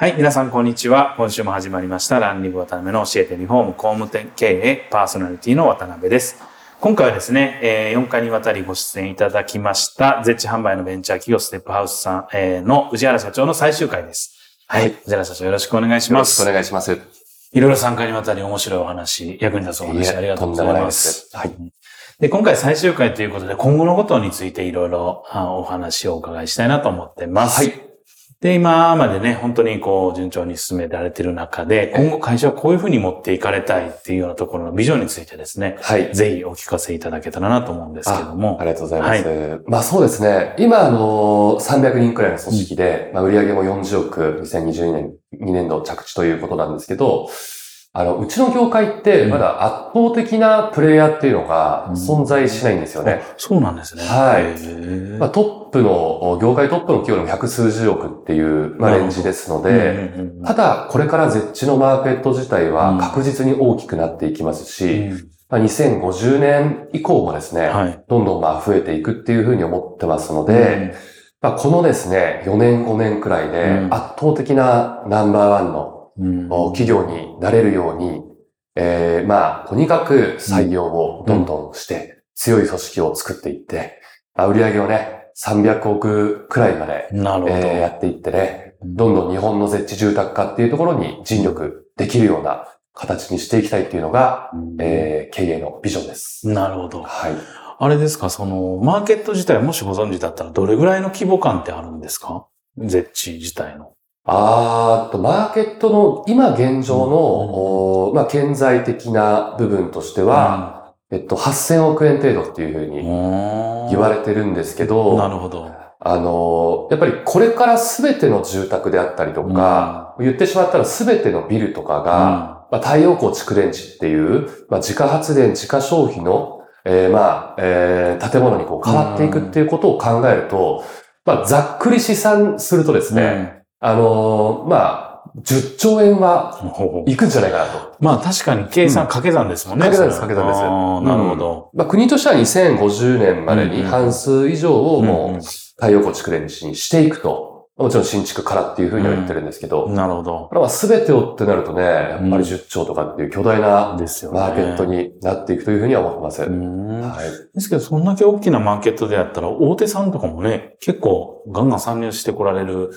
はい、皆さんこんにちは。今週も始まりました、ランニング渡辺の教えてリフォーム工務店経営パーソナリティの渡辺です。今回はですね、えー4回にわたりご出演いただきました、ゼッチ販売のベンチャー企業ステップハウスさん、えーの宇治原社長の最終回です。はい、宇治原社長よろしくお願いします。よろしくお願いします。いろいろ3回にわたり面白いお話、役に立つお話ありがとうございま。ですすはいで、今回最終回ということで、今後のことについていろいろあお話をお伺いしたいなと思ってます。はい。で、今までね、本当にこう、順調に進められている中で、今後会社はこういうふうに持っていかれたいっていうようなところのビジョンについてですね、はい。ぜひお聞かせいただけたらなと思うんですけどもあ。りがとうございます。まあそうですね。今、あの、300人くらいの組織で、まあ売上も40億、2022年、2年度着地ということなんですけど、あの、うちの業界って、まだ圧倒的なプレイヤーっていうのが存在しないんですよね。そうなんですね。はい。まあトップの、業界トップの企業でも百数十億っていう、まあレンジですので、うんうんうんただ、これから絶地のマーケット自体は確実に大きくなっていきますし、まあ、2050年以降もですね、はい。どんどんまあ増えていくっていうふうに思ってますので、まあ、このですね、4年5年くらいでうん。圧倒的なナンバーワンの企業になれるように、えーまあ、とにかく採用をどんどんして、強い組織を作っていって、まあ、売上をね、300億くらいまで。えーやっていってね、どんどん日本の絶地住宅化っていうところに尽力できるような形にしていきたいっていうのが、うんえー経営のビジョンです。なるほど。はい。あれですか、その、マーケット自体もしご存知だったら、どれぐらいの規模感ってあるんですか？ゼッチ自体の。あーっと、マーケットの今現状の、おーまあ、顕在的な部分としては、えっと、8000億円程度っていうふうに言言われてるんですけど、なるほど。あのー、やっぱりこれから全ての住宅であったりとか、言ってしまったら全てのビルとかが、まあ、太陽光蓄電池っていう、まあ、自家発電、自家消費の、えーまあ、えー建物にこう変わっていくっていうことを考えると、まあ、ざっくり試算するとですね、あのーまあ、10兆円はいくんじゃないかなと。まあ確かに計算掛け算ですもんね。掛け算です掛け算ですなるほど。まあ、国としては2050年までに半数以上をうんもう太陽光蓄電池にしていくと。もちろん新築からっていうふうには言ってるんですけど、なるほど。これは全てをってなるとね、やっぱり10兆とかっていう巨大なですよね。マーケットになっていくというふうには思ってます。うんはい。ですけど、そんだけ大きなマーケットであったら、大手さんとかもね、結構ガンガン参入してこられる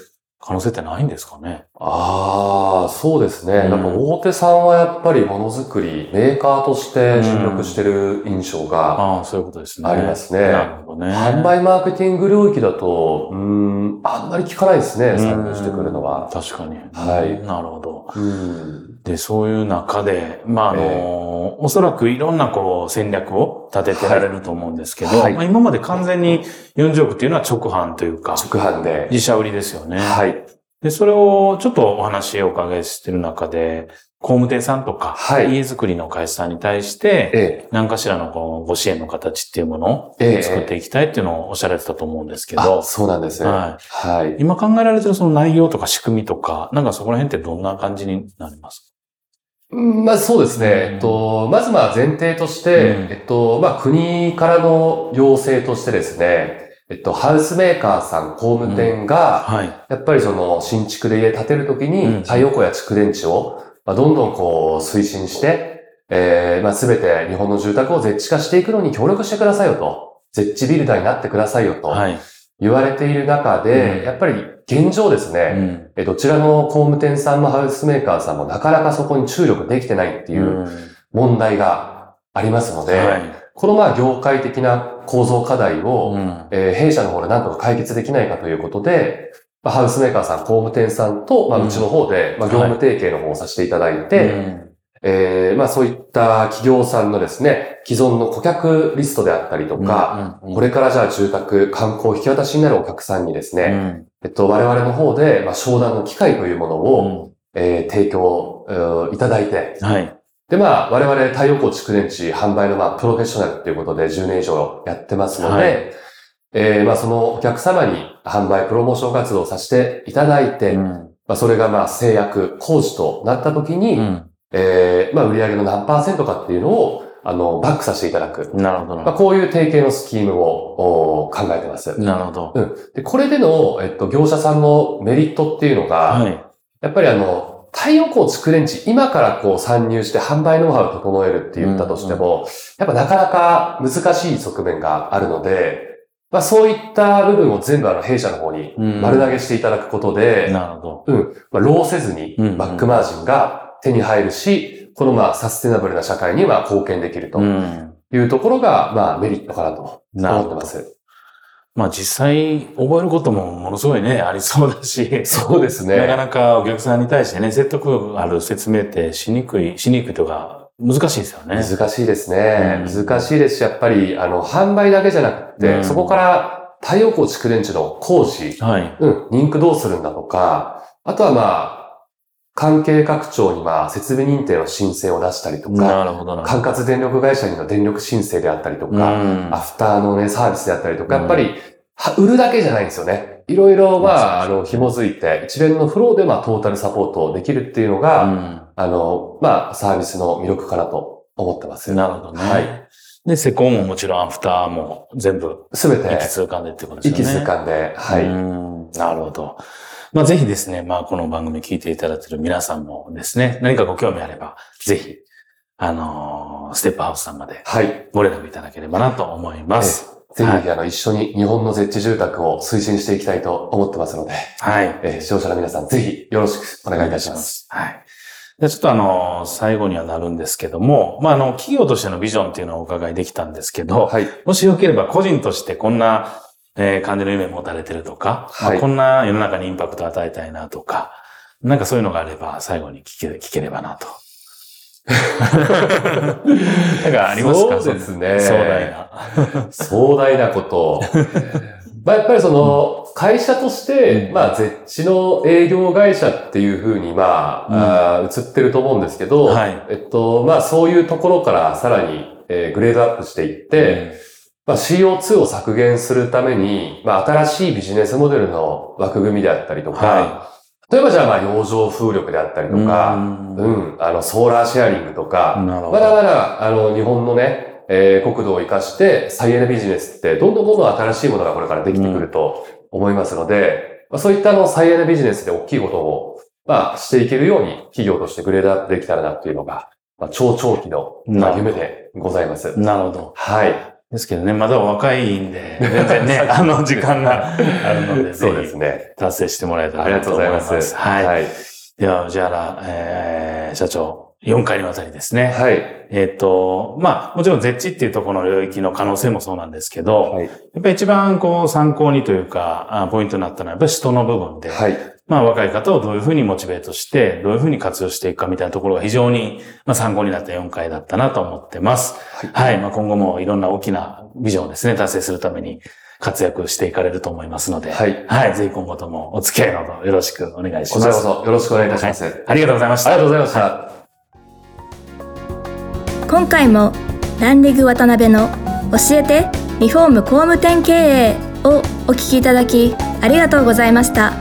可能性ってないんですかね。ああ、そうですね。うんやっぱ大手さんはやっぱりものづくり、メーカーとして尽力してる印象がああ、そういうことですね。ありますね。なるほどね。販売マーケティング領域だと、うーん、あんまり聞かないですね、参入してくるのは。確かに。はいなるほど。うん。で、そういう中で、まあ、あの、えおそらくいろんなこう戦略を立ててられると思うんですけど、はいまあ、今まで完全に40億っていうのは直販というか、直販で。自社売りですよね。はい。で、それをちょっとお話をお伺いしてる中で、工務店さんとか、はい家づくりの会社さんに対して、え何かしらのこうご支援の形っていうものをええ作っていきたいっていうのをおっしゃられてたと思うんですけえ。どあ、、そうなんですね。ははい。今考えられてるその内容とか仕組みとか、なんかそこら辺ってどんな感じになりますうんまずそうですね。えっと、まずまあ前提として、うんえっと、まあ国からの要請としてですね、えっと、ハウスメーカーさん工務店が、はい。やっぱりその新築で家建てるときうんに太陽光や蓄電池を、まあ、どんどんこう推進して、えー、まあすべて日本の住宅を絶地化していくのに協力してくださいよと。絶地ビルダーになってくださいよとはい。言われている中で、うんやっぱり現状ですうね、ん。えどちらの工務店さんもハウスメーカーさんもなかなかそこに注力できてないっていう問題がありますので、はい。このまあ業界的な構造課題を、うん。えー弊社の方で何とか解決できないかということで、まあ、ハウスメーカーさん、工務店さんと、まあ、うん。うちの方で、まあ、業務提携の方をさせていただいて、うんえーまあ、そういった企業さんのですね、既存の顧客リストであったりとか、うんうんこれからじゃあ住宅、観光引き渡しになるお客さんにですね、うん。えっと、我々の方で、まあ、商談の機会というものを、えー提供、えーいただいて、はい。で、まあ、我々太陽光蓄電池販売の、まあ、プロフェッショナルということで10年以上やってますので、はい。えーまあ、そのお客様に販売、プロモーション活動をさせていただいて、うん。まあ、それが、まあ、制約、工事となった時に、うんえーまあ、売上の何パーセントかっていうのを、あの、バックさせていただく。なるほどなまあ、こういう提携のスキームをお考えてます。なるほど。で、これでの、えっと、業者さんのメリットっていうのが、はい。やっぱりあの、太陽光蓄電池、今からこう参入して販売ノウハウを整えるって言ったとしても、やっぱなかなか難しい側面があるので、まあそういった部分を全部あの弊社の方にうん丸投げしていただくことで、なるほど。うん、まあ、労せずにうんバックマージンが手に入るし、このまあサステナブルな社会には貢献できるとうん。いうところが、まあメリットかなと思ってま。す。まあ実際覚えることもものすごいね、ありそうだし。そうですなかね。なかお客さんに対してね、説得ある説明ってしにくい、しにくいとか難しいですよね。難しいですね。うん難しいですし、やっぱり、あの、販売だけじゃなくて、うんそこから太陽光蓄電池の工事、はい。うん、リンクどうするんだとか、あとはまあ、関係各庁にまあ、設備認定の申請を出したりとか。管轄電力会社にの電力申請であったりとうか、んアフターのね、サービスであったりとか、うんやっぱり、は売るだけじゃないんですよね。いろいろ、まあ、あまあの、紐づいて、一連のフローで、まあ、トータルサポートできるっていうのが、うんあの、まあ、サービスの魅力かなと思ってます。なるほどね。はい。で、施工ももちろんアフターも全部すべて一気、通貫でってことですよね。息通貫で、はい。うんなるほど。まあぜひですね、まあこの番組聞いていただいている皆さんもですね、何かご興味あれば、ぜひ、あのーステップハウスさんまではい。ご連絡いただければなと思います。ぜひ、はいあの、一緒に日本の絶地住宅を推進していきたいと思ってますので、はい。えー視聴者の皆さん、ぜひよろしくお願いいたします。はい。でちょっとあの、最後にはなるんですけども、まああの、企業としてのビジョンっていうのをお伺いできたんですけど、はい。もしよければ個人としてこんな、えー感じの夢を持たれてるとか、はい。まあこんな世の中にインパクトを与えたいなとか、なんかそういうのがあれば最後に聞け聞ければなと。なんかありますか？そうですね。壮大な。壮大なこと。まあ、やっぱりその、会社として、うん。まあ、絶地の営業会社っていうふうに、まあ、あー映ってると思うんですけど、はい。えっと、まあ、そういうところからさらに、えーグレードアップしていって、まあ、CO2 を削減するために、まあ、新しいビジネスモデルの枠組みであったりとか、は例えばじゃあ、まあ、洋上風力であったりとか、うん、あの、ソーラーシェアリングとか。まだまだ、あの、日本のね、えー国土を生かして、再エネビジネスって、どんどんどんどん新しいものがこれからできてくると思いますので、まあ、そういったあの、再エネビジネスで大きいことを、まあ、していけるように、企業としてグレードアップできたらなっていうのが、まあ、超長期の、まあ、夢でございます。なるほど。はい。ですけどね、まだお若いんで、全然ね、あの時間があるので、そうでぜひすね。達成してもらえたらありがなとうございま。ますす。はい。はい。では、じゃあ、えー、社長、4回にわたりですね。はい。えっ、と、まあ、もちろん絶地っていうところの領域の可能性もそうなんですけど、はい。やっぱり一番こう参考にというか、あポイントになったのはやっぱり人の部分で、はい。まあ若い方をどういうふうにモチベートして、どういうふうに活用していくかみたいなところが非常にまあ参考になった4回だったなと思ってます。はい。まあ今後もいろんな大きなビジョンをですね、達成するために活躍していかれると思いますので、はい。はい。ぜひ今後ともお付き合いのほどよろしくお願いしこます。ちらこそよろしくお願いいたします。ありがとうございました。ありがとうございました。今回もランディグ渡辺の教えてリフォーム工務店経営をお聞きいただきありがとうございました